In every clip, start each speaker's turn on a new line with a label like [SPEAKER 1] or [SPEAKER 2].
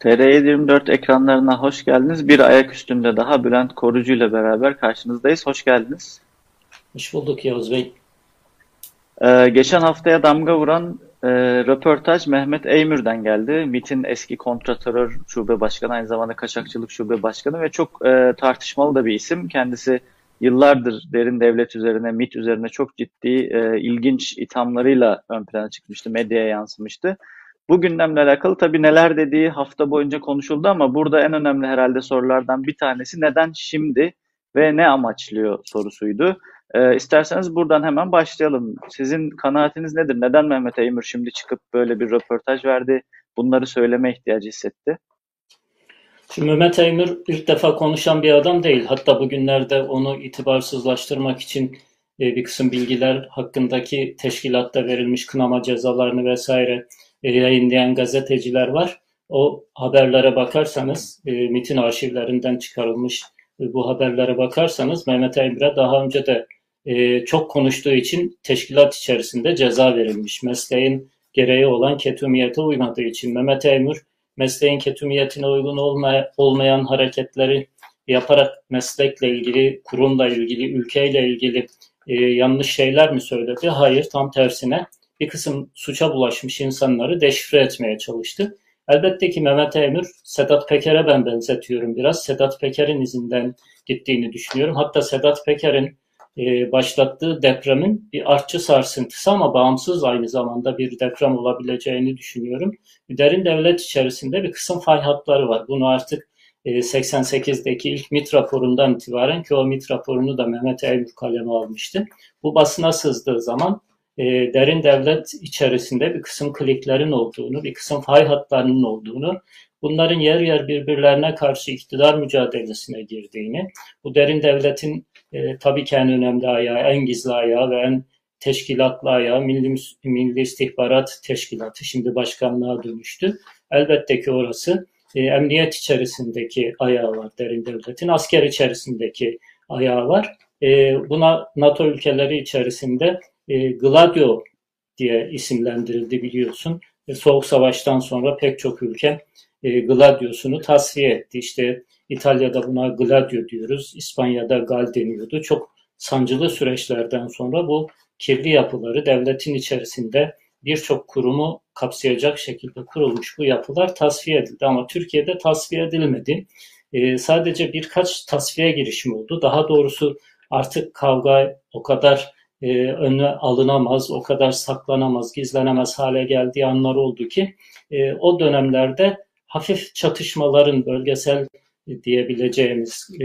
[SPEAKER 1] TR724 ekranlarına hoş geldiniz. Bir ayak üstünde daha Bülent Korucu ile beraber karşınızdayız. Hoş geldiniz.
[SPEAKER 2] Hoş bulduk Yavuz Bey.
[SPEAKER 1] Ee, geçen haftaya damga vuran e, röportaj Mehmet Eymür'den geldi. MIT'in eski kontratörör şube başkanı, aynı zamanda kaçakçılık şube başkanı ve çok e, tartışmalı da bir isim. Kendisi yıllardır derin devlet üzerine, MIT üzerine çok ciddi, e, ilginç ithamlarıyla ön plana çıkmıştı, medyaya yansımıştı. Bu gündemle alakalı tabii neler dediği hafta boyunca konuşuldu ama burada en önemli herhalde sorulardan bir tanesi neden şimdi ve ne amaçlıyor sorusuydu. Ee, isterseniz buradan hemen başlayalım. Sizin kanaatiniz nedir? Neden Mehmet Eymür şimdi çıkıp böyle bir röportaj verdi? Bunları söyleme ihtiyacı hissetti.
[SPEAKER 2] Şimdi Mehmet Eymür ilk defa konuşan bir adam değil. Hatta bugünlerde onu itibarsızlaştırmak için e, bir kısım bilgiler hakkındaki teşkilatta verilmiş kınama cezalarını vesaire yayınlayan gazeteciler var. O haberlere bakarsanız, e, MIT'in arşivlerinden çıkarılmış bu haberlere bakarsanız Mehmet Eymür'e daha önce de çok konuştuğu için teşkilat içerisinde ceza verilmiş. Mesleğin gereği olan ketumiyete uymadığı için Mehmet Eymür mesleğin ketumiyetine uygun olmayan hareketleri yaparak meslekle ilgili, kurumla ilgili, ülkeyle ilgili e, yanlış şeyler mi söyledi? Hayır, tam tersine bir kısım suça bulaşmış insanları deşifre etmeye çalıştı. Elbette ki Mehmet Emir, Sedat Peker'e ben benzetiyorum biraz. Sedat Peker'in izinden gittiğini düşünüyorum. Hatta Sedat Peker'in e, başlattığı depremin bir artçı sarsıntısı ama bağımsız aynı zamanda bir deprem olabileceğini düşünüyorum. Derin devlet içerisinde bir kısım fay hatları var. Bunu artık 88'deki e, ilk MIT raporundan itibaren ki o MIT raporunu da Mehmet Eylül kaleme almıştı. Bu basına sızdığı zaman e, derin devlet içerisinde bir kısım kliklerin olduğunu, bir kısım fay hatlarının olduğunu, bunların yer yer birbirlerine karşı iktidar mücadelesine girdiğini, bu derin devletin e, tabii ki en önemli ayağı, en gizli ayağı ve en teşkilatlı ayağı Milli, Milli İstihbarat Teşkilatı şimdi başkanlığa dönüştü. Elbette ki orası e, emniyet içerisindeki ayağı var derin devletin, asker içerisindeki ayağı var. E, buna NATO ülkeleri içerisinde e, Gladio diye isimlendirildi biliyorsun. E, Soğuk Savaş'tan sonra pek çok ülke e, Gladio'sunu tasfiye etti. İşte İtalya'da buna Gladio diyoruz, İspanya'da Gal deniyordu. Çok sancılı süreçlerden sonra bu kirli yapıları devletin içerisinde birçok kurumu kapsayacak şekilde kurulmuş bu yapılar tasfiye edildi. Ama Türkiye'de tasfiye edilmedi. E, sadece birkaç tasfiye girişimi oldu. Daha doğrusu artık kavga o kadar e, önüne alınamaz, o kadar saklanamaz, gizlenemez hale geldiği anlar oldu ki e, o dönemlerde hafif çatışmaların bölgesel diyebileceğimiz e,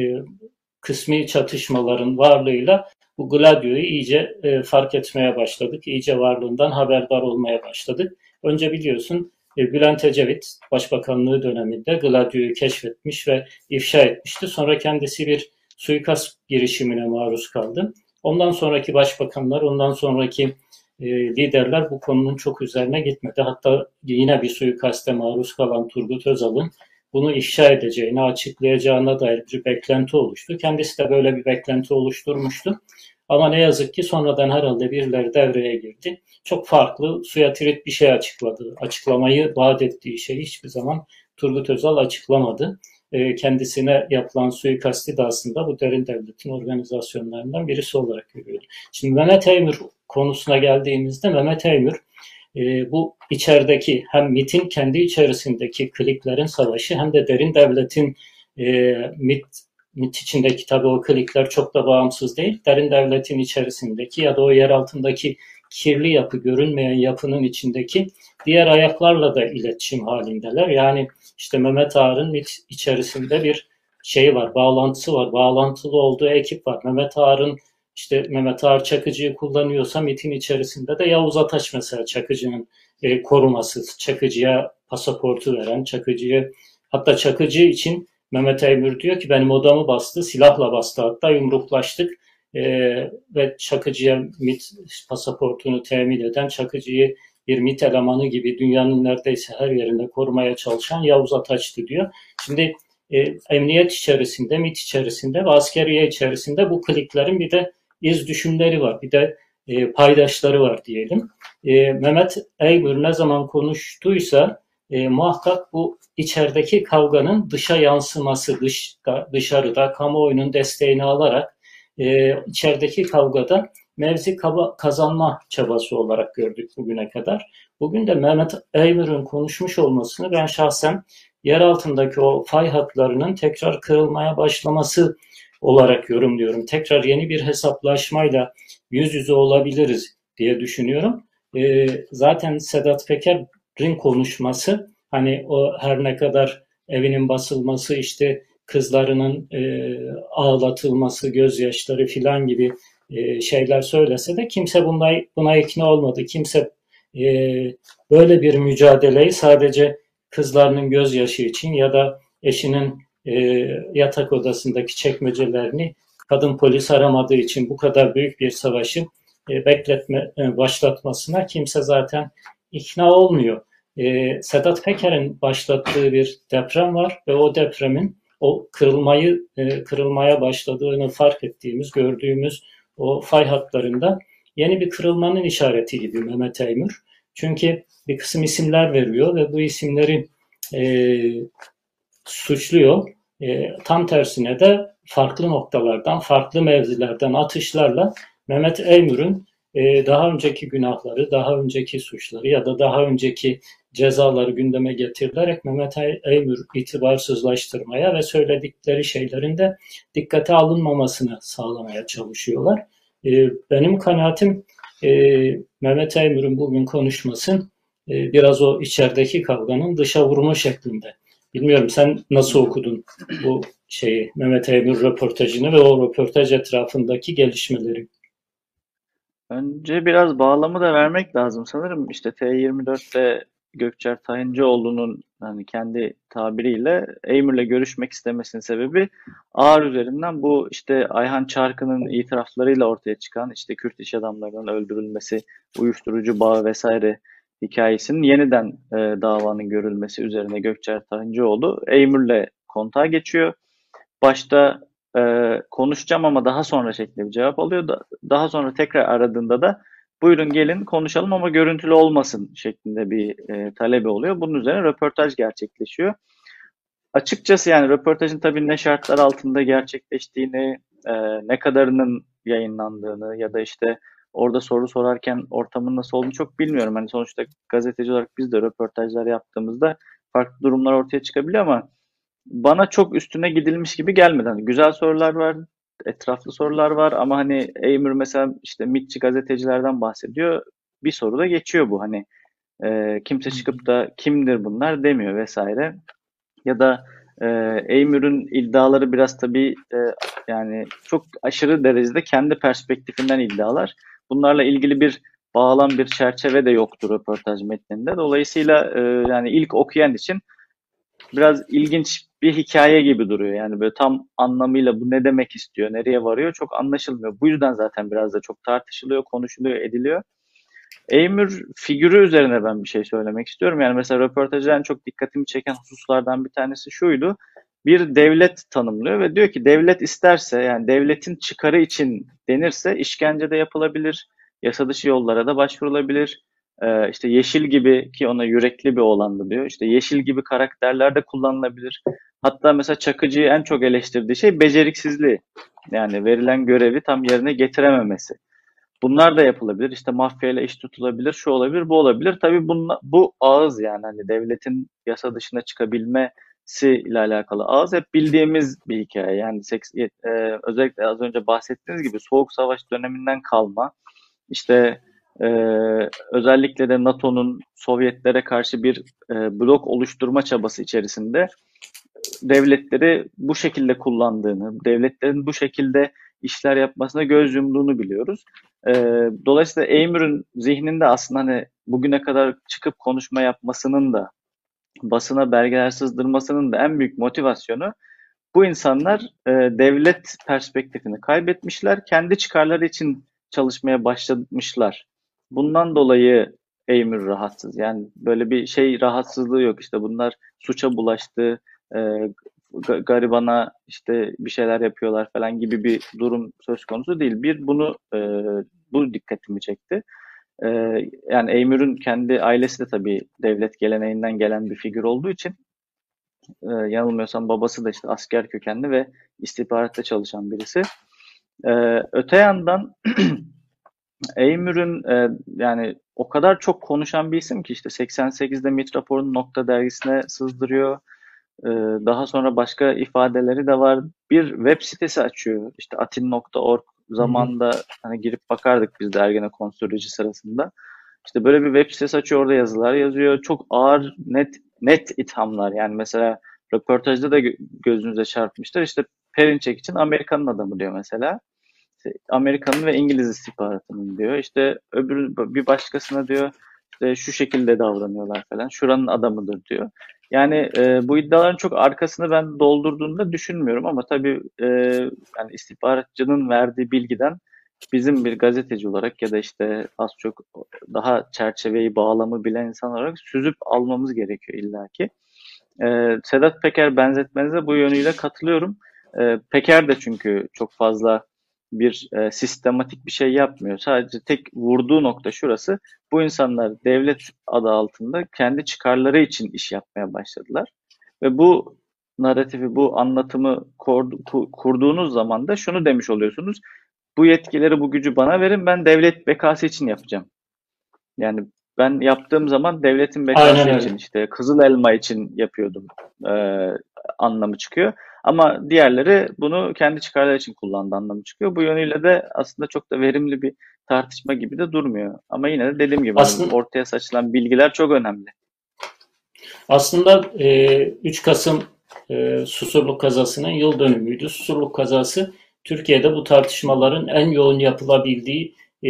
[SPEAKER 2] kısmi çatışmaların varlığıyla bu Gladio'yu iyice e, fark etmeye başladık. İyice varlığından haberdar olmaya başladık. Önce biliyorsun e, Bülent Ecevit Başbakanlığı döneminde Gladio'yu keşfetmiş ve ifşa etmişti. Sonra kendisi bir suikast girişimine maruz kaldı. Ondan sonraki başbakanlar, ondan sonraki e, liderler bu konunun çok üzerine gitmedi. Hatta yine bir suikaste maruz kalan Turgut Özal'ın bunu ifşa edeceğini, açıklayacağına dair bir beklenti oluştu. Kendisi de böyle bir beklenti oluşturmuştu. Ama ne yazık ki sonradan herhalde birileri devreye girdi. Çok farklı, suya tirit bir şey açıkladı. Açıklamayı vaat ettiği şeyi hiçbir zaman Turgut Özal açıklamadı. E, kendisine yapılan suikasti de aslında bu derin devletin organizasyonlarından birisi olarak görüyor. Şimdi Mehmet Eymür konusuna geldiğimizde Mehmet Eymür e, bu içerideki hem MIT'in kendi içerisindeki kliklerin savaşı hem de derin devletin e, MIT, MIT içindeki tabii o klikler çok da bağımsız değil. Derin devletin içerisindeki ya da o yer altındaki kirli yapı, görünmeyen yapının içindeki diğer ayaklarla da iletişim halindeler. Yani işte Mehmet Ağar'ın içerisinde bir şey var, bağlantısı var, bağlantılı olduğu ekip var. Mehmet Ağar'ın işte Mehmet Ağar Çakıcı'yı kullanıyorsa MIT'in içerisinde de Yavuz Ataş mesela Çakıcı'nın e, koruması, Çakıcı'ya pasaportu veren, Çakıcı'yı hatta Çakıcı için Mehmet Eymür diyor ki benim odamı bastı, silahla bastı hatta yumruklaştık e, ve Çakıcı'ya MIT pasaportunu temin eden, Çakıcı'yı bir MIT elemanı gibi dünyanın neredeyse her yerinde korumaya çalışan Yavuz Ataç'tı diyor. Şimdi e, emniyet içerisinde, MIT içerisinde ve askeriye içerisinde bu kliklerin bir de iz düşümleri var. Bir de e, paydaşları var diyelim. E, Mehmet Eybür ne zaman konuştuysa e, muhakkak bu içerideki kavganın dışa yansıması, dış, dışarıda kamuoyunun desteğini alarak e, içerideki kavgada mevzi kaba, kazanma çabası olarak gördük bugüne kadar. Bugün de Mehmet Eymür'ün konuşmuş olmasını ben şahsen yer altındaki o fay hatlarının tekrar kırılmaya başlaması olarak yorumluyorum. Tekrar yeni bir hesaplaşmayla yüz yüze olabiliriz diye düşünüyorum. E, zaten Sedat Peker'in konuşması hani o her ne kadar evinin basılması işte kızlarının e, ağlatılması, gözyaşları filan gibi e, şeyler söylese de kimse buna, buna ikna olmadı. Kimse e, böyle bir mücadeleyi sadece kızlarının gözyaşı için ya da eşinin e, yatak odasındaki çekmecelerini kadın polis aramadığı için bu kadar büyük bir savaşı e, bekletme e, başlatmasına kimse zaten ikna olmuyor. E, Sedat Peker'in başlattığı bir deprem var ve o depremin o kırılmayı e, kırılmaya başladığını fark ettiğimiz, gördüğümüz o fay hatlarında yeni bir kırılmanın işareti gibi Mehmet Eymür. Çünkü bir kısım isimler veriyor ve bu isimleri e, suçluyor. E, tam tersine de farklı noktalardan, farklı mevzilerden atışlarla Mehmet Eymür'ün daha önceki günahları, daha önceki suçları ya da daha önceki cezaları gündeme getirilerek Mehmet Eymür itibarsızlaştırmaya ve söyledikleri şeylerin de dikkate alınmamasını sağlamaya çalışıyorlar. E, benim kanaatim e, Mehmet Eymür'ün bugün konuşması e, biraz o içerideki kavganın dışa vurma şeklinde. Bilmiyorum sen nasıl okudun bu şeyi Mehmet Eymür röportajını ve o röportaj etrafındaki gelişmeleri?
[SPEAKER 1] Önce biraz bağlamı da vermek lazım sanırım. İşte T24'te Gökçer Tayincioğlu'nun hani kendi tabiriyle Eymür'le görüşmek istemesinin sebebi ağır üzerinden bu işte Ayhan Çarkı'nın itiraflarıyla ortaya çıkan işte Kürt iş adamlarının öldürülmesi, uyuşturucu bağı vesaire hikayesinin yeniden e, davanın görülmesi üzerine Gökçer Tayincioğlu Eymür'le kontağa geçiyor. Başta e, konuşacağım ama daha sonra şeklinde bir cevap alıyor. Da, daha sonra tekrar aradığında da buyurun gelin konuşalım ama görüntülü olmasın şeklinde bir e, talebi oluyor. Bunun üzerine röportaj gerçekleşiyor. Açıkçası yani röportajın tabii ne şartlar altında gerçekleştiğini, e, ne kadarının yayınlandığını ya da işte orada soru sorarken ortamın nasıl olduğunu çok bilmiyorum. Hani sonuçta gazeteci olarak biz de röportajlar yaptığımızda farklı durumlar ortaya çıkabiliyor ama bana çok üstüne gidilmiş gibi gelmedi. Hani güzel sorular var, etraflı sorular var ama hani Eymür mesela işte MİTçi gazetecilerden bahsediyor. Bir soru da geçiyor bu hani e, kimse çıkıp da kimdir bunlar demiyor vesaire. Ya da e, Eymür'ün iddiaları biraz tabii e, yani çok aşırı derecede kendi perspektifinden iddialar. Bunlarla ilgili bir bağlam bir çerçeve de yoktur röportaj metninde. Dolayısıyla e, yani ilk okuyan için biraz ilginç bir hikaye gibi duruyor. Yani böyle tam anlamıyla bu ne demek istiyor, nereye varıyor çok anlaşılmıyor. Bu yüzden zaten biraz da çok tartışılıyor, konuşuluyor, ediliyor. Eymür figürü üzerine ben bir şey söylemek istiyorum. Yani mesela röportajda en çok dikkatimi çeken hususlardan bir tanesi şuydu. Bir devlet tanımlıyor ve diyor ki devlet isterse yani devletin çıkarı için denirse işkence de yapılabilir, yasa dışı yollara da başvurulabilir, ee, işte Yeşil gibi ki ona yürekli bir oğlandı diyor. İşte Yeşil gibi karakterler de kullanılabilir. Hatta mesela Çakıcı'yı en çok eleştirdiği şey beceriksizliği. Yani verilen görevi tam yerine getirememesi. Bunlar da yapılabilir. İşte mafyayla iş tutulabilir, şu olabilir, bu olabilir. Tabii bunla, bu ağız yani hani devletin yasa dışına çıkabilmesi ile alakalı ağız hep bildiğimiz bir hikaye. Yani seks, e, özellikle az önce bahsettiğiniz gibi soğuk savaş döneminden kalma. İşte ee, özellikle de NATO'nun Sovyetlere karşı bir e, blok oluşturma çabası içerisinde devletleri bu şekilde kullandığını, devletlerin bu şekilde işler yapmasına göz yumduğunu biliyoruz. E, dolayısıyla Eymür'ün zihninde aslında hani bugüne kadar çıkıp konuşma yapmasının da basına belgeler sızdırmasının da en büyük motivasyonu bu insanlar e, devlet perspektifini kaybetmişler, kendi çıkarları için çalışmaya başlamışlar. Bundan dolayı Eymür rahatsız. Yani böyle bir şey rahatsızlığı yok. İşte bunlar suça bulaştı, e, garibana işte bir şeyler yapıyorlar falan gibi bir durum söz konusu değil. Bir bunu e, bu dikkatimi çekti. E, yani Eymür'ün kendi ailesi de tabii devlet geleneğinden gelen bir figür olduğu için e, yanılmıyorsam babası da işte asker kökenli ve istihbaratta çalışan birisi. E, öte yandan Eymür'ün e, yani o kadar çok konuşan bir isim ki işte 88'de MİT raporunu Nokta dergisine sızdırıyor. E, daha sonra başka ifadeleri de var. Bir web sitesi açıyor. İşte atin.org zamanında hani girip bakardık biz de Ergenekon sırasında. İşte böyle bir web sitesi açıyor orada yazılar yazıyor. Çok ağır net net ithamlar yani mesela röportajda da gözünüze çarpmıştır. İşte Perinçek için Amerikan'ın adamı diyor mesela. Amerika'nın ve İngiliz istihbaratının diyor. İşte öbür bir başkasına diyor işte şu şekilde davranıyorlar falan. Şuranın adamıdır diyor. Yani e, bu iddiaların çok arkasını ben doldurduğunu da düşünmüyorum ama tabii e, yani istihbaratçının verdiği bilgiden bizim bir gazeteci olarak ya da işte az çok daha çerçeveyi bağlamı bilen insan olarak süzüp almamız gerekiyor illaki. E, Sedat Peker benzetmenize bu yönüyle katılıyorum. E, Peker de çünkü çok fazla bir e, sistematik bir şey yapmıyor. Sadece tek vurduğu nokta şurası. Bu insanlar devlet adı altında kendi çıkarları için iş yapmaya başladılar. Ve bu narratifi, bu anlatımı kurduğunuz zaman da şunu demiş oluyorsunuz. Bu yetkileri, bu gücü bana verin, ben devlet bekası için yapacağım. Yani ben yaptığım zaman devletin bekası için işte Kızıl Elma için yapıyordum e, anlamı çıkıyor. Ama diğerleri bunu kendi çıkarları için kullandı anlamı çıkıyor. Bu yönüyle de aslında çok da verimli bir tartışma gibi de durmuyor. Ama yine de dediğim gibi aslında, ortaya saçılan bilgiler çok önemli.
[SPEAKER 2] Aslında e, 3 Kasım e, Susurluk kazasının yıl dönümüydü. Susurluk kazası Türkiye'de bu tartışmaların en yoğun yapılabildiği e,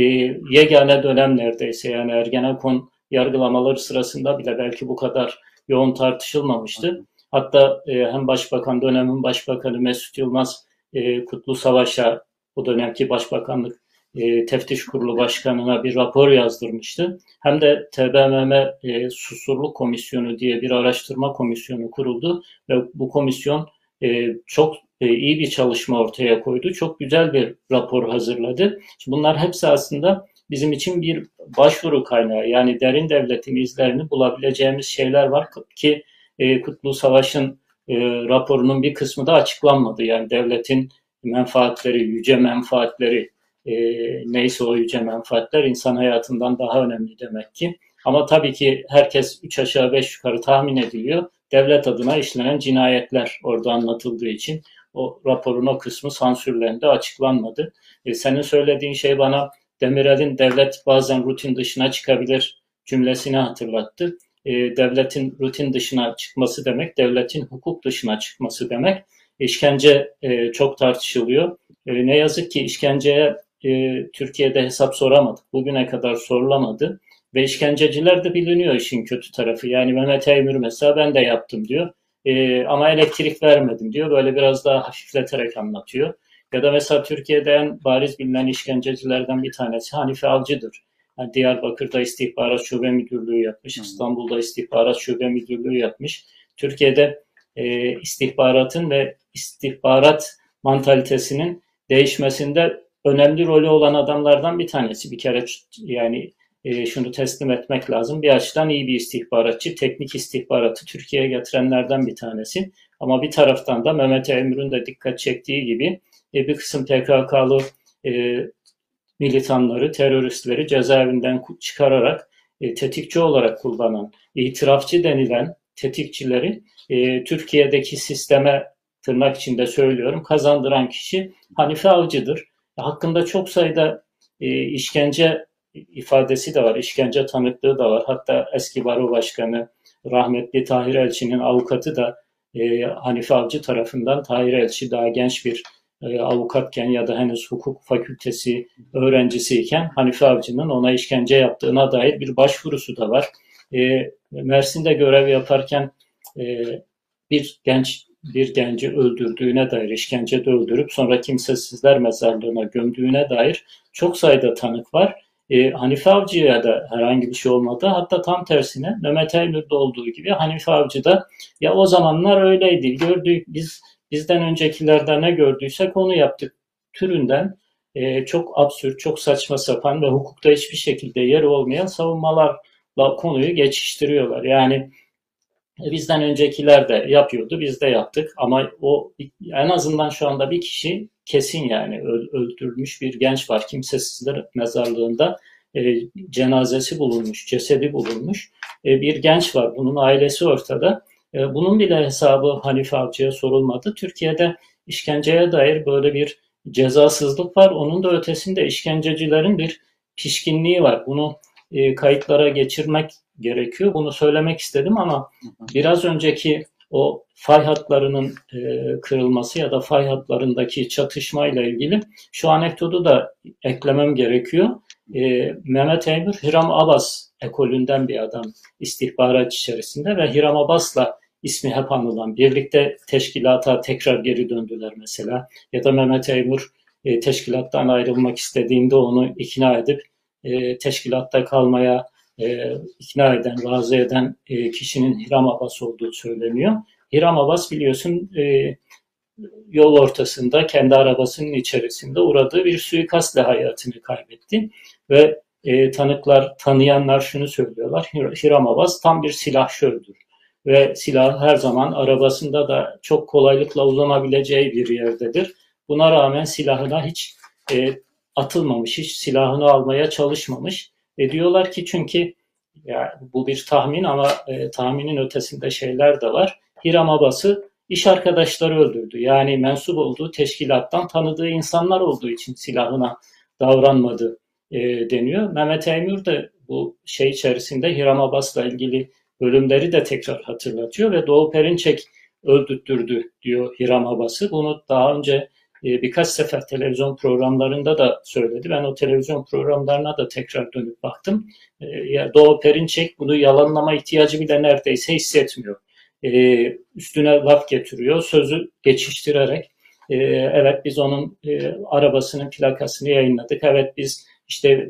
[SPEAKER 2] yegane dönem neredeyse. Yani Ergenekon yargılamaları sırasında bile belki bu kadar yoğun tartışılmamıştı. Hatta e, hem Başbakan dönemin Başbakanı Mesut Yılmaz e, Kutlu Savaş'a o dönemki Başbakanlık e, Teftiş Kurulu Başkanı'na bir rapor yazdırmıştı. Hem de TBMM e, Susurluk Komisyonu diye bir araştırma komisyonu kuruldu ve bu komisyon e, çok e, iyi bir çalışma ortaya koydu. Çok güzel bir rapor hazırladı. Şimdi bunlar hepsi aslında bizim için bir başvuru kaynağı. Yani derin devletin izlerini bulabileceğimiz şeyler var ki e, Kutlu Savaş'ın e, raporunun bir kısmı da açıklanmadı. Yani devletin menfaatleri, yüce menfaatleri e, neyse o yüce menfaatler insan hayatından daha önemli demek ki. Ama tabii ki herkes üç aşağı beş yukarı tahmin ediliyor. Devlet adına işlenen cinayetler orada anlatıldığı için o raporun o kısmı sansürlendi, açıklanmadı. E, senin söylediğin şey bana Demirel'in devlet bazen rutin dışına çıkabilir cümlesini hatırlattı e, devletin rutin dışına çıkması demek, devletin hukuk dışına çıkması demek. İşkence e, çok tartışılıyor. E, ne yazık ki işkenceye e, Türkiye'de hesap soramadık. Bugüne kadar sorulamadı. Ve işkenceciler de biliniyor işin kötü tarafı. Yani Mehmet Eymür mesela ben de yaptım diyor. E, ama elektrik vermedim diyor. Böyle biraz daha hafifleterek anlatıyor. Ya da mesela Türkiye'de en bariz bilinen işkencecilerden bir tanesi Hanife Avcı'dır. Yani Diyarbakır'da istihbarat şube müdürlüğü yapmış, hmm. İstanbul'da istihbarat şube müdürlüğü yapmış. Türkiye'de e, istihbaratın ve istihbarat mantalitesinin değişmesinde önemli rolü olan adamlardan bir tanesi. Bir kere yani e, şunu teslim etmek lazım. Bir açıdan iyi bir istihbaratçı, teknik istihbaratı Türkiye'ye getirenlerden bir tanesi. Ama bir taraftan da Mehmet Emir'in de dikkat çektiği gibi e, bir kısım PKK'lı e, militanları, teröristleri cezaevinden çıkararak e, tetikçi olarak kullanan, itirafçı denilen tetikçileri e, Türkiye'deki sisteme tırnak içinde söylüyorum kazandıran kişi Hanife Avcı'dır. Hakkında çok sayıda e, işkence ifadesi de var, işkence tanıklığı da var. Hatta eski baro başkanı rahmetli Tahir Elçi'nin avukatı da e, Hanife Avcı tarafından Tahir Elçi daha genç bir e, avukatken ya da henüz hukuk fakültesi öğrencisiyken Hanife Avcı'nın ona işkence yaptığına dair bir başvurusu da var. E, Mersin'de görev yaparken e, bir genç bir genci öldürdüğüne dair, işkencede öldürüp sonra kimsesizler mezarlığına gömdüğüne dair çok sayıda tanık var. E, Hanife Avcı'ya da herhangi bir şey olmadı. Hatta tam tersine Mehmet Eylül'de olduğu gibi Hanife Avcı da ya o zamanlar öyleydi. Gördük biz bizden öncekilerden ne gördüysek onu yaptık türünden e, çok absürt, çok saçma sapan ve hukukta hiçbir şekilde yer olmayan savunmalarla konuyu geçiştiriyorlar. Yani bizden öncekiler de yapıyordu, biz de yaptık ama o en azından şu anda bir kişi kesin yani öldürülmüş bir genç var kimsesizler mezarlığında e, cenazesi bulunmuş, cesedi bulunmuş e, bir genç var. Bunun ailesi ortada. E, bunun bile hesabı Hanife Avcı'ya sorulmadı. Türkiye'de işkenceye dair böyle bir cezasızlık var. Onun da ötesinde işkencecilerin bir pişkinliği var. Bunu e, kayıtlara geçirmek gerekiyor. Bunu söylemek istedim ama biraz önceki o fay hatlarının e, kırılması ya da fay hatlarındaki çatışmayla ilgili şu anekdotu da eklemem gerekiyor. Mehmet Eymür Hiram Abbas ekolünden bir adam istihbarat içerisinde ve Hiram Abbas'la ismi hep anılan birlikte teşkilata tekrar geri döndüler mesela ya da Mehmet Eymür e, teşkilattan ayrılmak istediğinde onu ikna edip e, teşkilatta kalmaya e, ikna eden, razı eden e, kişinin Hiram Abbas olduğu söyleniyor. Hiram Abbas biliyorsun e, yol ortasında kendi arabasının içerisinde uğradığı bir suikastla hayatını kaybetti ve e, tanıklar, tanıyanlar şunu söylüyorlar. Hiram Abbas tam bir silahşördür ve silah her zaman arabasında da çok kolaylıkla uzanabileceği bir yerdedir. Buna rağmen silahına hiç e, atılmamış, hiç silahını almaya çalışmamış. E diyorlar ki çünkü ya bu bir tahmin ama e, tahminin ötesinde şeyler de var. Hiram Abbas'ı iş arkadaşları öldürdü. Yani mensup olduğu teşkilattan tanıdığı insanlar olduğu için silahına davranmadı e, deniyor. Mehmet Eymür de bu şey içerisinde Hiram Abbas'la ilgili bölümleri de tekrar hatırlatıyor ve Doğu Perinçek öldürttürdü diyor Hiram Abbas'ı. Bunu daha önce e, birkaç sefer televizyon programlarında da söyledi. Ben o televizyon programlarına da tekrar dönüp baktım. E, Doğu Perinçek bunu yalanlama ihtiyacı bile neredeyse hissetmiyor. E, üstüne laf getiriyor, sözü geçiştirerek evet biz onun arabasının plakasını yayınladık, evet biz işte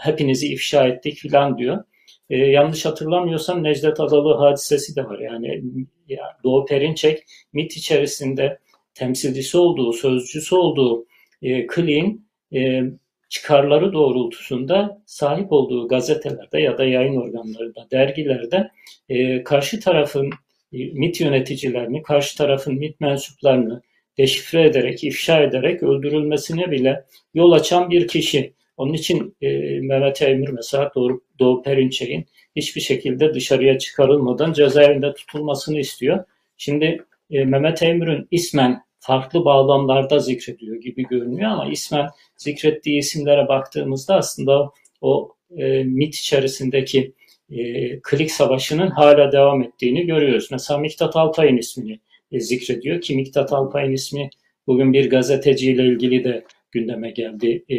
[SPEAKER 2] hepinizi ifşa ettik filan diyor. E, yanlış hatırlamıyorsam Necdet Adalı hadisesi de var. Yani ya Doğu Perinçek MIT içerisinde temsilcisi olduğu, sözcüsü olduğu e, Kliğin e, çıkarları doğrultusunda sahip olduğu gazetelerde ya da yayın organlarında, dergilerde e, karşı tarafın e, MIT yöneticilerini, karşı tarafın MIT mensuplarını deşifre ederek, ifşa ederek öldürülmesine bile yol açan bir kişi. Onun için e, Mehmet Emir mesela Doğu, Doğu Perinçek'in hiçbir şekilde dışarıya çıkarılmadan cezaevinde tutulmasını istiyor. Şimdi e, Mehmet Emir'in ismen farklı bağlamlarda zikrediyor gibi görünüyor ama ismen zikrettiği isimlere baktığımızda aslında o e, MIT içerisindeki e, klik savaşının hala devam ettiğini görüyoruz. Mesela Miktat Alpay'ın ismini e, zikrediyor ki Miktat Alpay'ın ismi bugün bir gazeteciyle ilgili de gündeme geldi. E,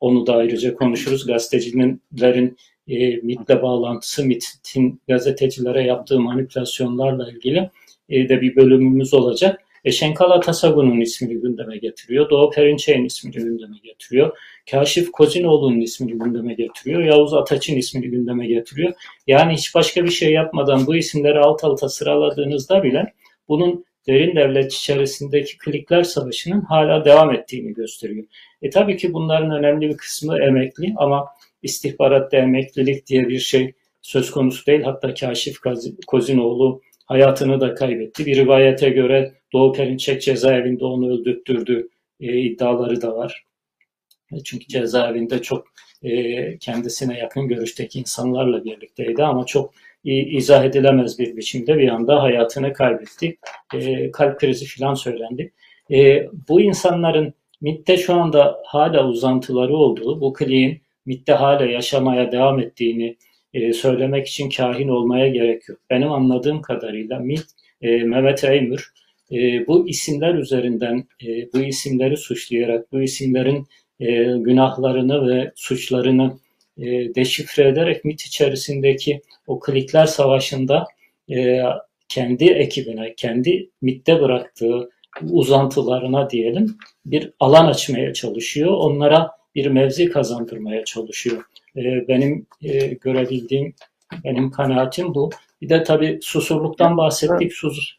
[SPEAKER 2] onu da ayrıca konuşuruz. Gazetecilerin e, MIT'le bağlantısı, MIT'in gazetecilere yaptığı manipülasyonlarla ilgili e, de bir bölümümüz olacak. E, Şenkal Atasagun'un ismini gündeme getiriyor. Doğu Perinçek'in ismini gündeme getiriyor. Kaşif Kozinoğlu'nun ismini gündeme getiriyor. Yavuz Ataç'ın ismini gündeme getiriyor. Yani hiç başka bir şey yapmadan bu isimleri alt alta sıraladığınızda bile bunun derin devlet içerisindeki klikler savaşının hala devam ettiğini gösteriyor. E tabii ki bunların önemli bir kısmı emekli ama istihbaratta emeklilik diye bir şey söz konusu değil. Hatta Kaşif Kozinoğlu hayatını da kaybetti. Bir rivayete göre Doğu Perinçek cezaevinde onu öldürttürdü e, iddiaları da var. E, çünkü cezaevinde çok e, kendisine yakın görüşteki insanlarla birlikteydi ama çok izah edilemez bir biçimde bir anda hayatını kaybetti. E, kalp krizi falan söylendi. E, bu insanların MIT'te şu anda hala uzantıları olduğu, bu kliğin MIT'te hala yaşamaya devam ettiğini e, söylemek için kahin olmaya gerek yok. Benim anladığım kadarıyla MIT, e, Mehmet Eymür e, bu isimler üzerinden e, bu isimleri suçlayarak bu isimlerin e, günahlarını ve suçlarını e, deşifre ederek MIT içerisindeki o klikler savaşında e, kendi ekibine, kendi MIT'te bıraktığı uzantılarına diyelim bir alan açmaya çalışıyor. Onlara bir mevzi kazandırmaya çalışıyor. E, benim e, görebildiğim, benim kanaatim bu. Bir de tabii susurluktan bahsettik. Sus,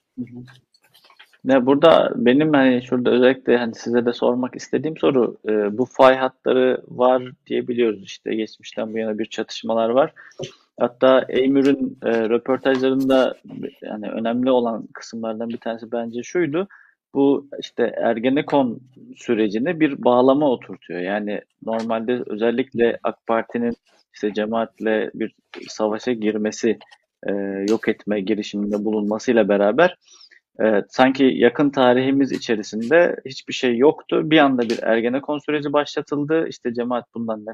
[SPEAKER 1] Ne burada benim hani şurada özellikle hani size de sormak istediğim soru e, bu fay hatları var diyebiliyoruz işte geçmişten bu yana bir çatışmalar var. Hatta Eymür'ün e, röportajlarında yani önemli olan kısımlardan bir tanesi bence şuydu. Bu işte Ergenekon sürecini bir bağlama oturtuyor. Yani normalde özellikle AK Parti'nin işte cemaatle bir savaşa girmesi, e, yok etme girişiminde bulunmasıyla beraber Evet, sanki yakın tarihimiz içerisinde hiçbir şey yoktu. Bir anda bir Ergenekon süreci başlatıldı. İşte cemaat bundan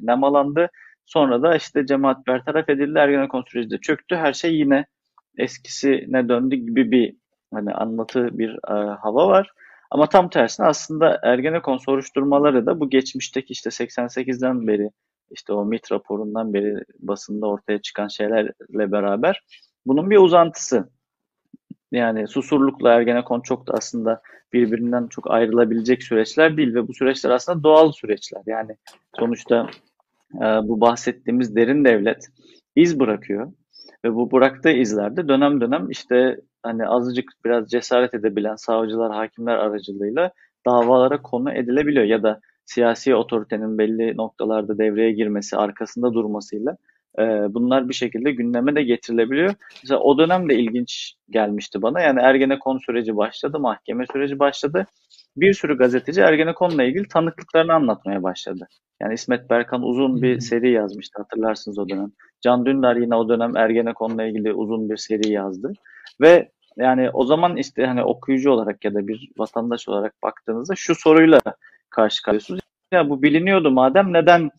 [SPEAKER 1] nemalandı. Sonra da işte cemaat bertaraf edildi. Ergenekon süreci de çöktü. Her şey yine eskisine döndü gibi bir hani anlatı bir e, hava var. Ama tam tersine aslında Ergenekon soruşturmaları da bu geçmişteki işte 88'den beri işte o MIT raporundan beri basında ortaya çıkan şeylerle beraber bunun bir uzantısı. Yani Susurluk'la Ergenekon çok da aslında birbirinden çok ayrılabilecek süreçler değil ve bu süreçler aslında doğal süreçler. Yani sonuçta e, bu bahsettiğimiz derin devlet iz bırakıyor ve bu bıraktığı izlerde dönem dönem işte hani azıcık biraz cesaret edebilen savcılar, hakimler aracılığıyla davalara konu edilebiliyor ya da siyasi otoritenin belli noktalarda devreye girmesi, arkasında durmasıyla e, bunlar bir şekilde gündeme de getirilebiliyor. Mesela o dönem de ilginç gelmişti bana. Yani Ergenekon süreci başladı, mahkeme süreci başladı. Bir sürü gazeteci Ergenekon'la ilgili tanıklıklarını anlatmaya başladı. Yani İsmet Berkan uzun bir seri yazmıştı hatırlarsınız o dönem. Can Dündar yine o dönem Ergenekon'la ilgili uzun bir seri yazdı. Ve yani o zaman işte hani okuyucu olarak ya da bir vatandaş olarak baktığınızda şu soruyla karşı kalıyorsunuz. Ya bu biliniyordu madem neden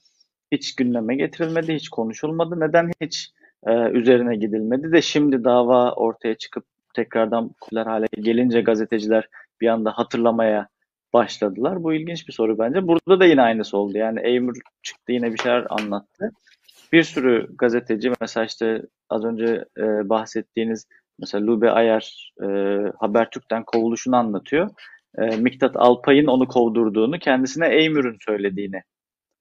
[SPEAKER 1] hiç gündeme getirilmedi, hiç konuşulmadı. Neden hiç e, üzerine gidilmedi de şimdi dava ortaya çıkıp tekrardan popüler hale gelince gazeteciler bir anda hatırlamaya başladılar. Bu ilginç bir soru bence. Burada da yine aynısı oldu. Yani Eymür çıktı yine bir şeyler anlattı. Bir sürü gazeteci mesela işte az önce e, bahsettiğiniz mesela Lube Ayar e, Habertürk'ten kovuluşunu anlatıyor. E, Miktat Alpay'ın onu kovdurduğunu, kendisine Eymür'ün söylediğini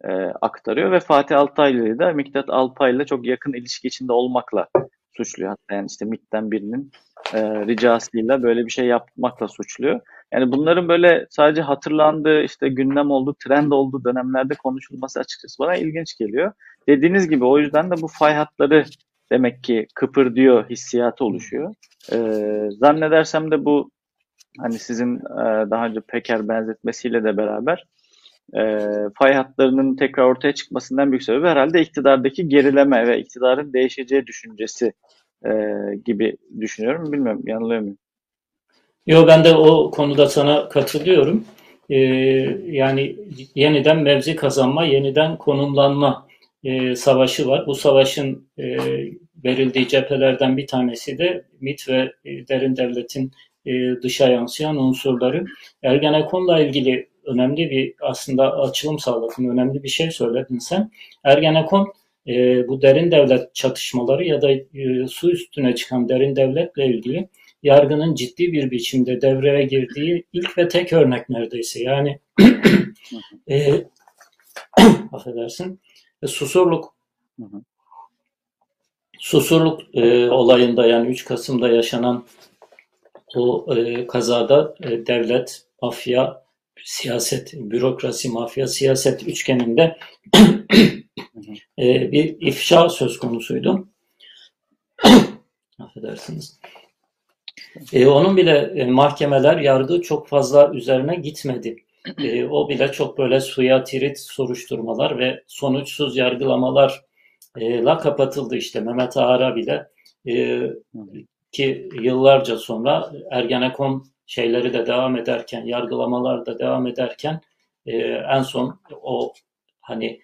[SPEAKER 1] e, aktarıyor ve Fatih Altaylı'yı da Miktat Alpay'la çok yakın ilişki içinde olmakla suçluyor. Hatta yani işte MİT'ten birinin e, ricasıyla böyle bir şey yapmakla suçluyor. Yani bunların böyle sadece hatırlandığı, işte gündem oldu, trend olduğu dönemlerde konuşulması açıkçası bana ilginç geliyor. Dediğiniz gibi o yüzden de bu fay hatları demek ki kıpır diyor hissiyatı oluşuyor. Ee, zannedersem de bu hani sizin e, daha önce Peker benzetmesiyle de beraber e, fay hatlarının tekrar ortaya çıkmasından büyük sebebi herhalde iktidardaki gerileme ve iktidarın değişeceği düşüncesi e, gibi düşünüyorum. Bilmiyorum yanılıyor muyum?
[SPEAKER 2] Yok ben de o konuda sana katılıyorum. Ee, yani yeniden mevzi kazanma, yeniden konumlanma e, savaşı var. Bu savaşın e, verildiği cephelerden bir tanesi de MIT ve e, derin devletin e, dışa yansıyan unsurları. Ergenekon'la ilgili önemli bir aslında açılım sağladın, önemli bir şey söyledin sen. Ergenekon e, bu derin devlet çatışmaları ya da e, su üstüne çıkan derin devletle ilgili yargının ciddi bir biçimde devreye girdiği ilk ve tek örnek neredeyse. Yani e, affedersin e, Susurluk Susurluk e, olayında yani 3 Kasım'da yaşanan o e, kazada e, devlet, mafya, siyaset, bürokrasi, mafya, siyaset üçgeninde e, bir ifşa söz konusuydu. Affedersiniz. E, onun bile e, mahkemeler, yargı çok fazla üzerine gitmedi. E, o bile çok böyle suya tirit soruşturmalar ve sonuçsuz yargılamalarla kapatıldı işte. Mehmet Ağar'a bile e, ki yıllarca sonra Ergenekon şeyleri de devam ederken, yargılamalar da devam ederken e, en son o hani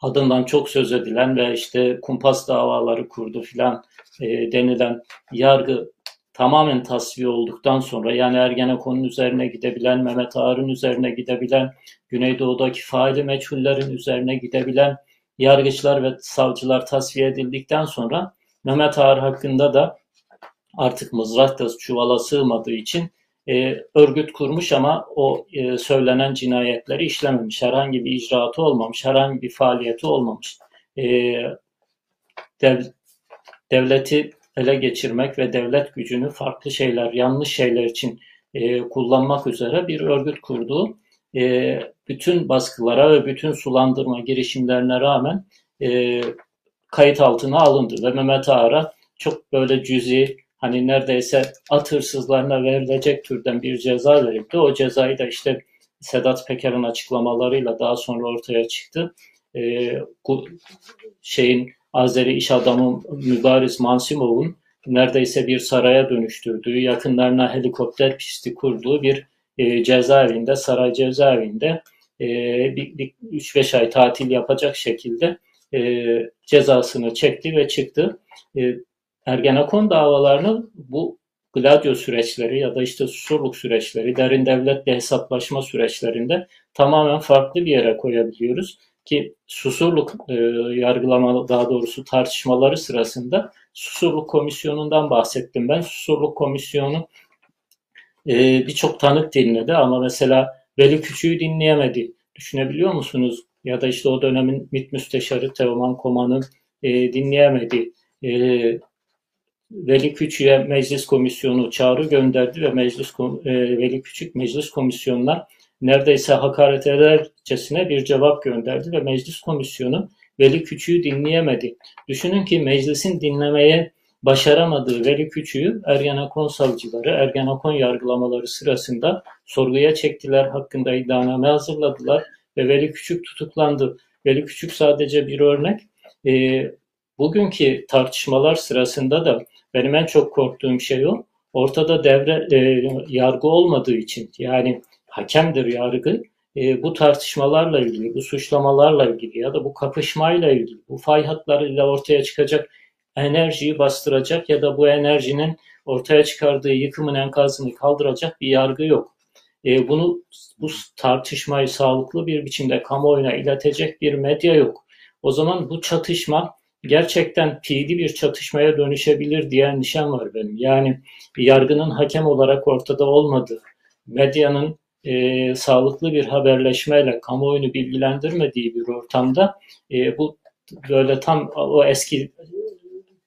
[SPEAKER 2] adından çok söz edilen ve işte kumpas davaları kurdu filan e, denilen yargı tamamen tasfiye olduktan sonra yani Ergenekon'un üzerine gidebilen, Mehmet Ağar'ın üzerine gidebilen, Güneydoğu'daki faili meçhullerin üzerine gidebilen yargıçlar ve savcılar tasfiye edildikten sonra Mehmet Ağar hakkında da artık mızrak da çuvala sığmadığı için e, örgüt kurmuş ama o e, söylenen cinayetleri işlememiş. Herhangi bir icraatı olmamış, herhangi bir faaliyeti olmamış. E, dev, devleti ele geçirmek ve devlet gücünü farklı şeyler, yanlış şeyler için e, kullanmak üzere bir örgüt kurduğu e, bütün baskılara ve bütün sulandırma girişimlerine rağmen e, kayıt altına alındı ve Mehmet Ağar'a çok böyle cüzi hani neredeyse at hırsızlarına verilecek türden bir ceza verildi. O cezayı da işte Sedat Peker'in açıklamalarıyla daha sonra ortaya çıktı. E, şeyin Azeri iş adamı Mübariz Mansimov'un neredeyse bir saraya dönüştürdüğü, yakınlarına helikopter pisti kurduğu bir e, cezaevinde, saray cezaevinde e, bir 3-5 ay tatil yapacak şekilde e, cezasını çekti ve çıktı. E, Ergenekon davalarını bu Gladio süreçleri ya da işte susurluk süreçleri, derin devletle hesaplaşma süreçlerinde tamamen farklı bir yere koyabiliyoruz. Ki Susurluk e, yargılama daha doğrusu tartışmaları sırasında Susurluk Komisyonu'ndan bahsettim ben. Susurluk Komisyonu e, birçok tanık dinledi ama mesela Veli Küçük'ü dinleyemedi. Düşünebiliyor musunuz? Ya da işte o dönemin MİT Müsteşarı Teoman Koman'ı e, dinleyemedi. E, Veli Küçük'e meclis komisyonu çağrı gönderdi ve meclis e, Veli Küçük meclis komisyonuna neredeyse hakaret edercesine bir cevap gönderdi ve meclis komisyonu Veli Küçük'ü dinleyemedi. Düşünün ki meclisin dinlemeye başaramadığı Veli Küçük'ü Ergenekon savcıları Ergenekon yargılamaları sırasında sorguya çektiler, hakkında iddianame hazırladılar ve Veli Küçük tutuklandı. Veli Küçük sadece bir örnek. E, bugünkü tartışmalar sırasında da benim en çok korktuğum şey o. Ortada devre e, yargı olmadığı için yani hakemdir yargı. E, bu tartışmalarla ilgili, bu suçlamalarla ilgili ya da bu kapışmayla ilgili, bu fay hatlarıyla ortaya çıkacak enerjiyi bastıracak ya da bu enerjinin ortaya çıkardığı yıkımın enkazını kaldıracak bir yargı yok. E, bunu bu tartışmayı sağlıklı bir biçimde kamuoyuna iletecek bir medya yok. O zaman bu çatışma gerçekten fiili bir çatışmaya dönüşebilir diye endişem var benim. Yani yargının hakem olarak ortada olmadığı, medyanın e, sağlıklı bir haberleşmeyle kamuoyunu bilgilendirmediği bir ortamda e, bu böyle tam o eski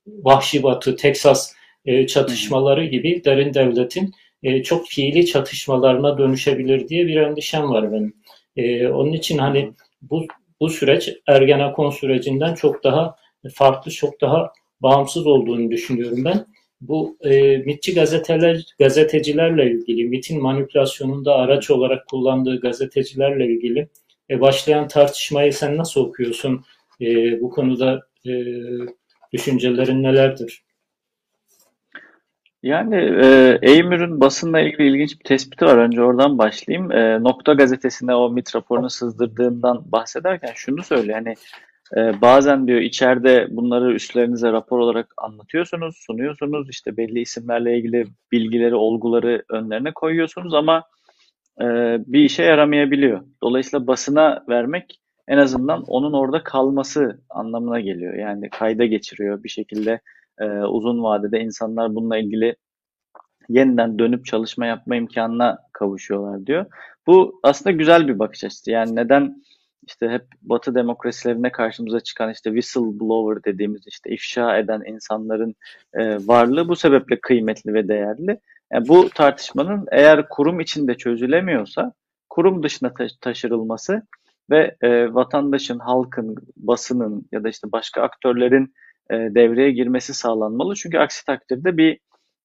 [SPEAKER 2] Vahşi Batı, Teksas e, çatışmaları gibi derin devletin e, çok fiili çatışmalarına dönüşebilir diye bir endişem var benim. E, onun için hani bu bu süreç Ergenekon sürecinden çok daha farklı, çok daha bağımsız olduğunu düşünüyorum ben. Bu e, MITçi gazeteler, gazetecilerle ilgili, MIT'in manipülasyonunda araç olarak kullandığı gazetecilerle ilgili e, başlayan tartışmayı sen nasıl okuyorsun? E, bu konuda e, düşüncelerin nelerdir?
[SPEAKER 1] Yani e, Eymür'ün basınla ilgili ilginç bir tespiti var. Önce oradan başlayayım. E, Nokta gazetesine o MIT raporunu sızdırdığından bahsederken şunu söylüyor. Yani e, bazen diyor içeride bunları üstlerinize rapor olarak anlatıyorsunuz, sunuyorsunuz. İşte belli isimlerle ilgili bilgileri, olguları önlerine koyuyorsunuz ama e, bir işe yaramayabiliyor. Dolayısıyla basına vermek en azından onun orada kalması anlamına geliyor. Yani kayda geçiriyor bir şekilde e, uzun vadede insanlar bununla ilgili yeniden dönüp çalışma yapma imkanına kavuşuyorlar diyor. Bu aslında güzel bir bakış açısı. Yani neden işte hep Batı demokrasilerine karşımıza çıkan işte whistleblower dediğimiz işte ifşa eden insanların e, varlığı bu sebeple kıymetli ve değerli. Yani bu tartışmanın eğer kurum içinde çözülemiyorsa kurum dışına ta- taşırılması ve e, vatandaşın, halkın, basının ya da işte başka aktörlerin e, devreye girmesi sağlanmalı. Çünkü aksi takdirde bir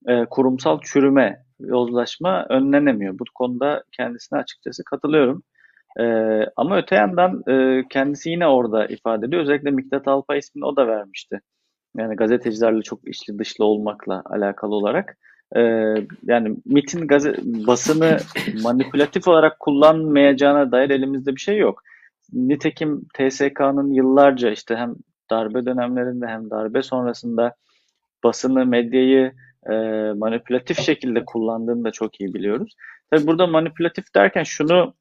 [SPEAKER 1] e, kurumsal çürüme, yozlaşma önlenemiyor. Bu konuda kendisine açıkçası katılıyorum. E, ama öte yandan e, kendisi yine orada ifade ediyor. Özellikle Miktat Alpay ismini o da vermişti. Yani gazetecilerle çok içli dışlı olmakla alakalı olarak. E, yani MIT'in gazet basını manipülatif olarak kullanmayacağına dair elimizde bir şey yok. Nitekim TSK'nın yıllarca işte hem darbe dönemlerinde hem darbe sonrasında basını, medyayı e, manipülatif şekilde kullandığını da çok iyi biliyoruz. Tabi burada manipülatif derken şunu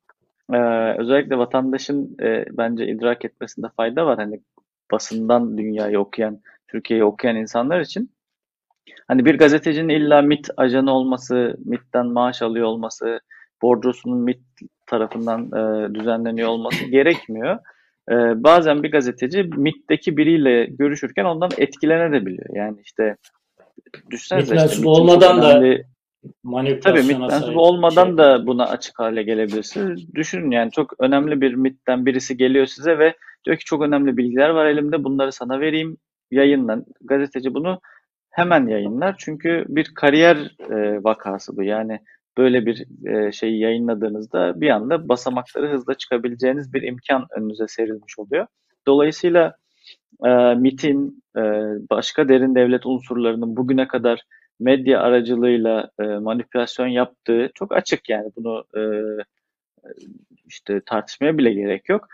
[SPEAKER 1] e, özellikle vatandaşın e, bence idrak etmesinde fayda var. Hani basından dünyayı okuyan, Türkiye'yi okuyan insanlar için. Hani bir gazetecinin illa MIT ajanı olması, MIT'ten maaş alıyor olması, bordrosunun MIT tarafından e, düzenleniyor olması gerekmiyor. E, bazen bir gazeteci MIT'teki biriyle görüşürken ondan etkilenebiliyor. Yani işte
[SPEAKER 2] düşünsenize işte, olmadan da
[SPEAKER 1] Tabii MIT mensubu
[SPEAKER 2] sahip
[SPEAKER 1] olmadan
[SPEAKER 2] şey.
[SPEAKER 1] da buna açık hale gelebilirsiniz. Düşünün yani çok önemli bir MIT'ten birisi geliyor size ve diyor ki çok önemli bilgiler var elimde bunları sana vereyim yayınlan. Gazeteci bunu hemen yayınlar. Çünkü bir kariyer e, vakası bu. Yani böyle bir e, şeyi yayınladığınızda bir anda basamakları hızla çıkabileceğiniz bir imkan önünüze serilmiş oluyor. Dolayısıyla e, MIT'in e, başka derin devlet unsurlarının bugüne kadar medya aracılığıyla e, manipülasyon yaptığı çok açık yani bunu e, işte tartışmaya bile gerek yok.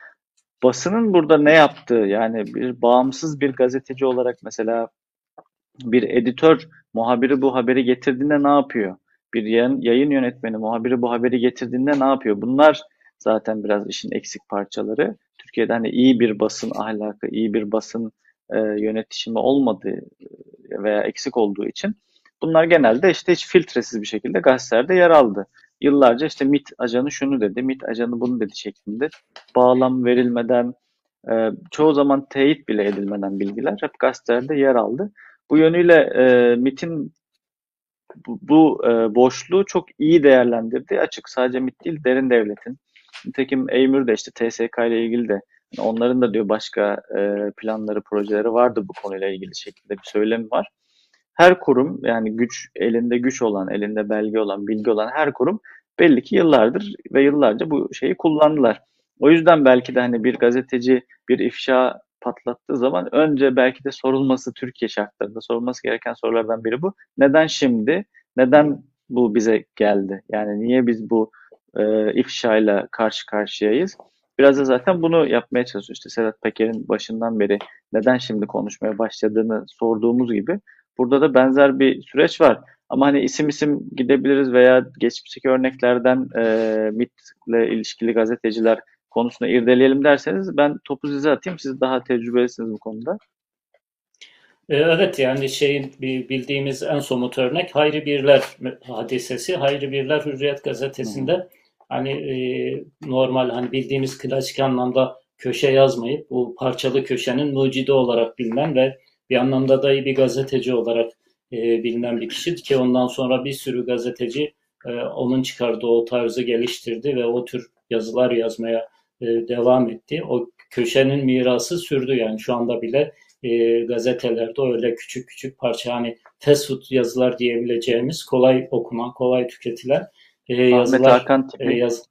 [SPEAKER 1] Basının burada ne yaptığı yani bir bağımsız bir gazeteci olarak mesela bir editör muhabiri bu haberi getirdiğinde ne yapıyor? Bir yayın, yayın yönetmeni muhabiri bu haberi getirdiğinde ne yapıyor? Bunlar zaten biraz işin eksik parçaları. Türkiye'de hani iyi bir basın ahlakı, iyi bir basın e, yönetişimi olmadığı veya eksik olduğu için bunlar genelde işte hiç filtresiz bir şekilde gazetelerde yer aldı. Yıllarca işte MIT ajanı şunu dedi, MIT ajanı bunu dedi şeklinde bağlam verilmeden, e, çoğu zaman teyit bile edilmeden bilgiler hep gazetelerde yer aldı. Bu yönüyle e, MIT'in bu, e, boşluğu çok iyi değerlendirdi. Açık sadece MIT değil derin devletin. Nitekim Eymür de işte TSK ile ilgili de onların da diyor başka planları, projeleri vardı bu konuyla ilgili şekilde bir söylemi var. Her kurum yani güç elinde güç olan, elinde belge olan, bilgi olan her kurum belli ki yıllardır ve yıllarca bu şeyi kullandılar. O yüzden belki de hani bir gazeteci bir ifşa patlattığı zaman önce belki de sorulması Türkiye şartlarında sorulması gereken sorulardan biri bu. Neden şimdi? Neden bu bize geldi? Yani niye biz bu e, ifşayla karşı karşıyayız? Biraz da zaten bunu yapmaya çalışıyor. İşte Sedat Peker'in başından beri neden şimdi konuşmaya başladığını sorduğumuz gibi burada da benzer bir süreç var. Ama hani isim isim gidebiliriz veya geçmişteki örneklerden e, MIT ile ilişkili gazeteciler konusunda irdeleyelim derseniz ben topu size atayım. Siz daha tecrübelisiniz bu konuda.
[SPEAKER 2] Evet yani şeyin bildiğimiz en somut örnek Hayri Birler hadisesi. Hayri Birler Hürriyet gazetesinde hmm. hani e, normal hani bildiğimiz klasik anlamda köşe yazmayıp bu parçalı köşenin mucidi olarak bilinen ve bir anlamda da iyi bir gazeteci olarak e, bilinen bir kişi ki ondan sonra bir sürü gazeteci e, onun çıkardığı o tarzı geliştirdi ve o tür yazılar yazmaya e, devam etti. O köşenin mirası sürdü yani şu anda bile e, gazetelerde öyle küçük küçük parça hani fast food yazılar diyebileceğimiz kolay okunan, kolay tüketilen e, yazılar. Ahmet Hakan tipi. E, yaz,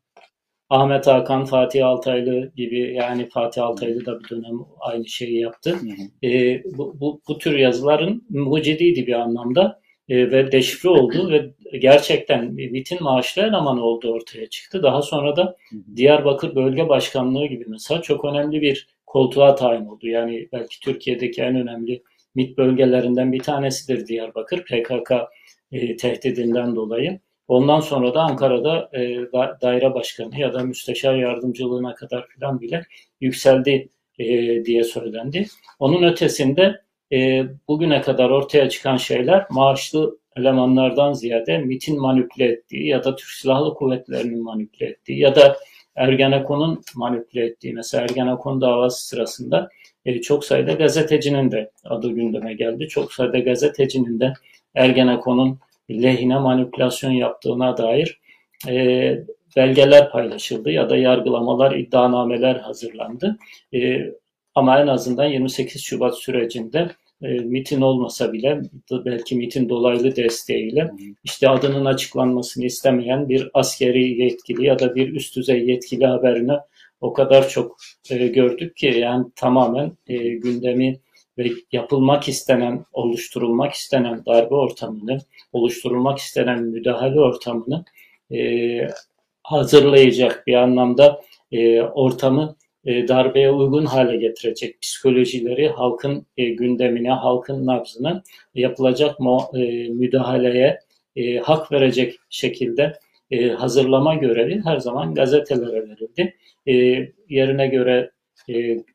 [SPEAKER 2] Ahmet Hakan, Fatih Altaylı gibi yani Fatih Altaylı da bir dönem aynı şeyi yaptı. Hı hı. E, bu, bu, bu tür yazıların mucidiydi bir anlamda e, ve deşifre oldu ve gerçekten MİT'in maaşlı elemanı olduğu ortaya çıktı. Daha sonra da Diyarbakır Bölge Başkanlığı gibi mesela çok önemli bir koltuğa tayin oldu. Yani belki Türkiye'deki en önemli MİT bölgelerinden bir tanesidir Diyarbakır PKK e, tehdidinden dolayı. Ondan sonra da Ankara'da e, daire başkanı ya da müsteşar yardımcılığına kadar falan bile yükseldi e, diye söylendi. Onun ötesinde e, bugüne kadar ortaya çıkan şeyler maaşlı elemanlardan ziyade MIT'in manipüle ettiği ya da Türk Silahlı Kuvvetleri'nin manipüle ettiği ya da Ergenekon'un manipüle ettiği mesela Ergenekon davası sırasında e, çok sayıda gazetecinin de adı gündeme geldi. Çok sayıda gazetecinin de Ergenekon'un lehine manipülasyon yaptığına dair e, belgeler paylaşıldı ya da yargılamalar, iddianameler hazırlandı. E, ama en azından 28 Şubat sürecinde e, MIT'in olmasa bile belki MIT'in dolaylı desteğiyle işte adının açıklanmasını istemeyen bir askeri yetkili ya da bir üst düzey yetkili haberine o kadar çok e, gördük ki yani tamamen e, gündemi ve yapılmak istenen, oluşturulmak istenen darbe ortamını, oluşturulmak istenen müdahale ortamını e, hazırlayacak bir anlamda e, ortamı e, darbeye uygun hale getirecek psikolojileri halkın e, gündemine, halkın nabzına yapılacak e, müdahaleye hak verecek şekilde hazırlama görevi her zaman gazetelere verildi. Yerine göre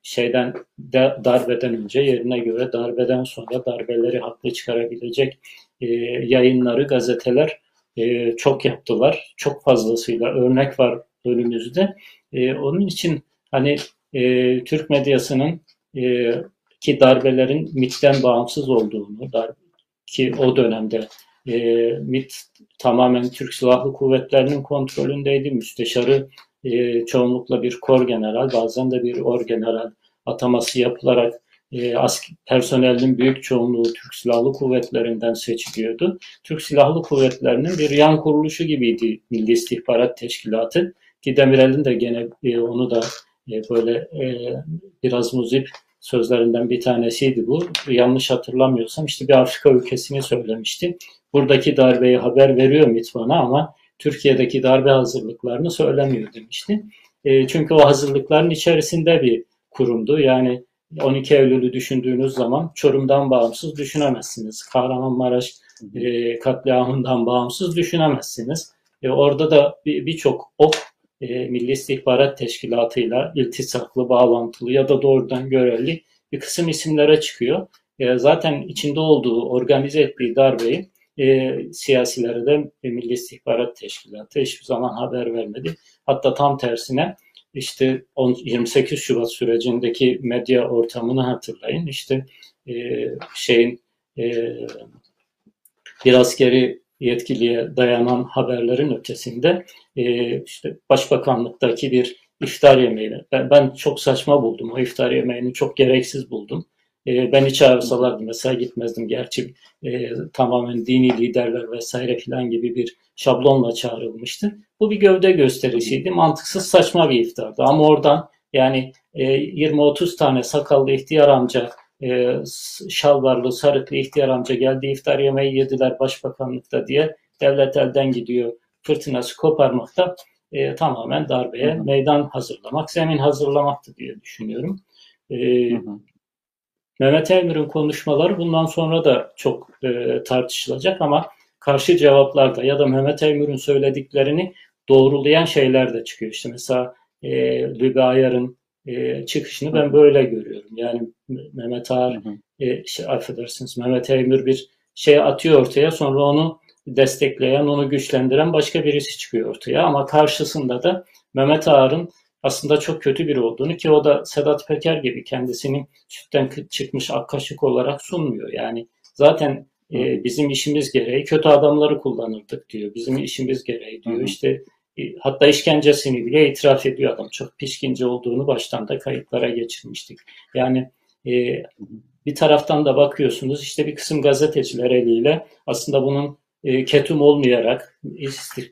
[SPEAKER 2] şeyden darbeden önce, yerine göre darbeden sonra darbeleri haklı çıkarabilecek yayınları gazeteler çok yaptılar. Çok fazlasıyla örnek var önümüzde. Onun için Hani e, Türk medyasının e, ki darbelerin MIT'ten bağımsız olduğunu, ki o dönemde e, MIT tamamen Türk Silahlı Kuvvetleri'nin kontrolündeydi. Müsteşarı e, çoğunlukla bir kor general, bazen de bir or general ataması yapılarak e, personelin büyük çoğunluğu Türk Silahlı Kuvvetleri'nden seçiliyordu. Türk Silahlı Kuvvetleri'nin bir yan kuruluşu gibiydi Milli İstihbarat Teşkilatı. Ki Demirel'in de gene e, onu da e, böyle e, biraz muzip sözlerinden bir tanesiydi bu. Yanlış hatırlamıyorsam işte bir Afrika ülkesini söylemişti. Buradaki darbeyi haber veriyor MİT ama Türkiye'deki darbe hazırlıklarını söylemiyor demişti. E, çünkü o hazırlıkların içerisinde bir kurumdu. Yani 12 Eylül'ü düşündüğünüz zaman Çorum'dan bağımsız düşünemezsiniz. Kahramanmaraş e, katliamından bağımsız düşünemezsiniz. E, orada da birçok bir ok e, Milli İstihbarat Teşkilatı'yla iltisaklı, bağlantılı ya da doğrudan görevli bir kısım isimlere çıkıyor. E, zaten içinde olduğu, organize ettiği darbeyi e, siyasilere de e, Milli İstihbarat Teşkilatı hiçbir zaman haber vermedi. Hatta tam tersine işte 10, 28 Şubat sürecindeki medya ortamını hatırlayın. İşte e, şeyin e, bir askeri yetkiliye dayanan haberlerin ötesinde e, işte başbakanlıktaki bir iftar yemeğini ben, ben çok saçma buldum. O iftar yemeğini çok gereksiz buldum. E, beni çağırsalardı mesela gitmezdim. Gerçi e, tamamen dini liderler vesaire filan gibi bir şablonla çağrılmıştı. Bu bir gövde gösterisiydi. Mantıksız saçma bir iftardı. Ama oradan yani e, 20-30 tane sakallı ihtiyar amca e, şalvarlı, sarıklı ihtiyar amca geldi iftar yemeği yediler başbakanlıkta diye devlet elden gidiyor fırtınası koparmakta e, tamamen darbeye hı hı. meydan hazırlamak, zemin hazırlamaktı diye düşünüyorum. E, hı hı. Mehmet Emir'in konuşmaları bundan sonra da çok e, tartışılacak ama karşı cevaplarda ya da Mehmet Emir'in söylediklerini doğrulayan şeyler de çıkıyor. İşte mesela e, Lübe Ayar'ın e, çıkışını ben böyle görüyorum. Yani Mehmet Ağar, e, şey, affedersiniz Mehmet Emir bir şey atıyor ortaya sonra onu destekleyen, onu güçlendiren başka birisi çıkıyor ortaya. Ama karşısında da Mehmet Ağar'ın aslında çok kötü biri olduğunu ki o da Sedat Peker gibi kendisini sütten çıkmış ak kaşık olarak sunmuyor. Yani zaten e, bizim işimiz gereği kötü adamları kullanırdık diyor. Bizim işimiz gereği diyor. Hı hı. İşte e, hatta işkencesini bile itiraf ediyor adam. Çok pişkince olduğunu baştan da kayıtlara geçirmiştik. Yani e, bir taraftan da bakıyorsunuz işte bir kısım gazeteciler eliyle aslında bunun e, ketum olmayarak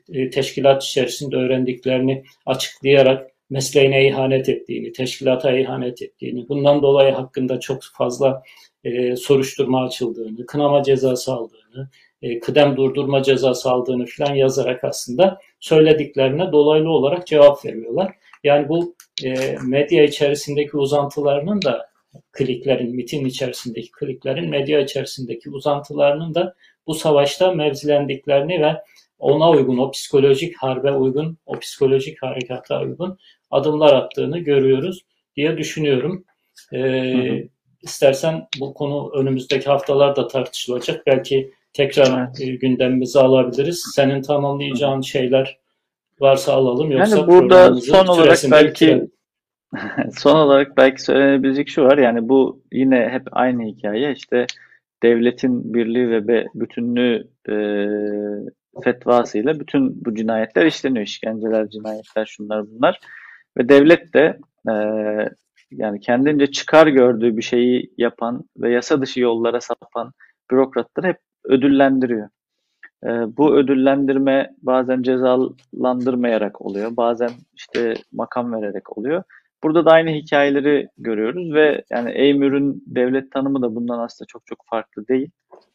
[SPEAKER 2] e, teşkilat içerisinde öğrendiklerini açıklayarak mesleğine ihanet ettiğini, teşkilata ihanet ettiğini, bundan dolayı hakkında çok fazla e, soruşturma açıldığını, kınama cezası aldığını, e, kıdem durdurma cezası aldığını falan yazarak aslında söylediklerine dolaylı olarak cevap veriyorlar. Yani bu e, medya içerisindeki uzantılarının da kliklerin, mitin içerisindeki kliklerin medya içerisindeki uzantılarının da bu savaşta mevzilendiklerini ve ona uygun, o psikolojik harbe uygun, o psikolojik harekata uygun adımlar attığını görüyoruz diye düşünüyorum. Ee, hı hı. İstersen bu konu önümüzdeki haftalarda tartışılacak. Belki tekrar evet. E, gündemimize alabiliriz. Senin tamamlayacağın şeyler varsa alalım yoksa
[SPEAKER 1] yani burada son olarak belki son olarak belki söylenebilecek şu var yani bu yine hep aynı hikaye işte devletin birliği ve bütünlüğü e, fetvasıyla bütün bu cinayetler işleniyor. işkenceler, cinayetler, şunlar bunlar. Ve devlet de e, yani kendince çıkar gördüğü bir şeyi yapan ve yasa dışı yollara sapan bürokratları hep ödüllendiriyor. E, bu ödüllendirme bazen cezalandırmayarak oluyor, bazen işte makam vererek oluyor. Burada da aynı hikayeleri görüyoruz ve yani Eymür'ün devlet tanımı da bundan aslında çok çok farklı değil.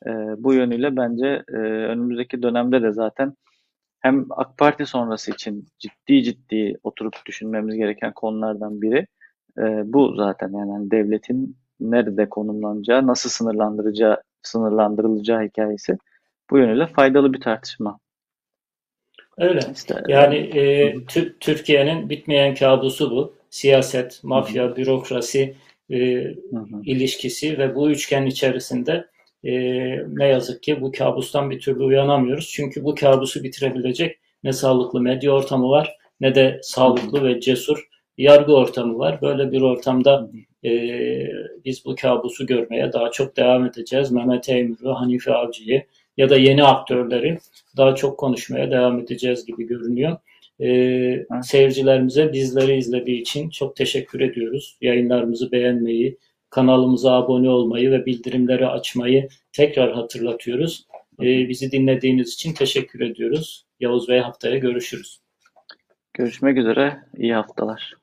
[SPEAKER 1] E, bu yönüyle bence e, önümüzdeki dönemde de zaten hem AK Parti sonrası için ciddi ciddi oturup düşünmemiz gereken konulardan biri e, bu zaten yani hani devletin nerede konumlanacağı, nasıl sınırlandıracağı, sınırlandırılacağı hikayesi bu yönüyle faydalı bir tartışma.
[SPEAKER 2] Öyle. İşte, yani e, Türkiye'nin bitmeyen kabusu bu. Siyaset, mafya, hı. bürokrasi e, hı hı. ilişkisi ve bu üçgen içerisinde e, ne yazık ki bu kabustan bir türlü uyanamıyoruz. Çünkü bu kabusu bitirebilecek ne sağlıklı medya ortamı var ne de sağlıklı ve cesur yargı ortamı var. Böyle bir ortamda e, biz bu kabusu görmeye daha çok devam edeceğiz. Mehmet Eymür'ü, Hanife Avcı'yı, ya da yeni aktörleri daha çok konuşmaya devam edeceğiz gibi görünüyor. Ee, seyircilerimize bizleri izlediği için çok teşekkür ediyoruz. Yayınlarımızı beğenmeyi, kanalımıza abone olmayı ve bildirimleri açmayı tekrar hatırlatıyoruz. Ee, bizi dinlediğiniz için teşekkür ediyoruz. Yavuz Bey haftaya görüşürüz.
[SPEAKER 1] Görüşmek üzere. İyi haftalar.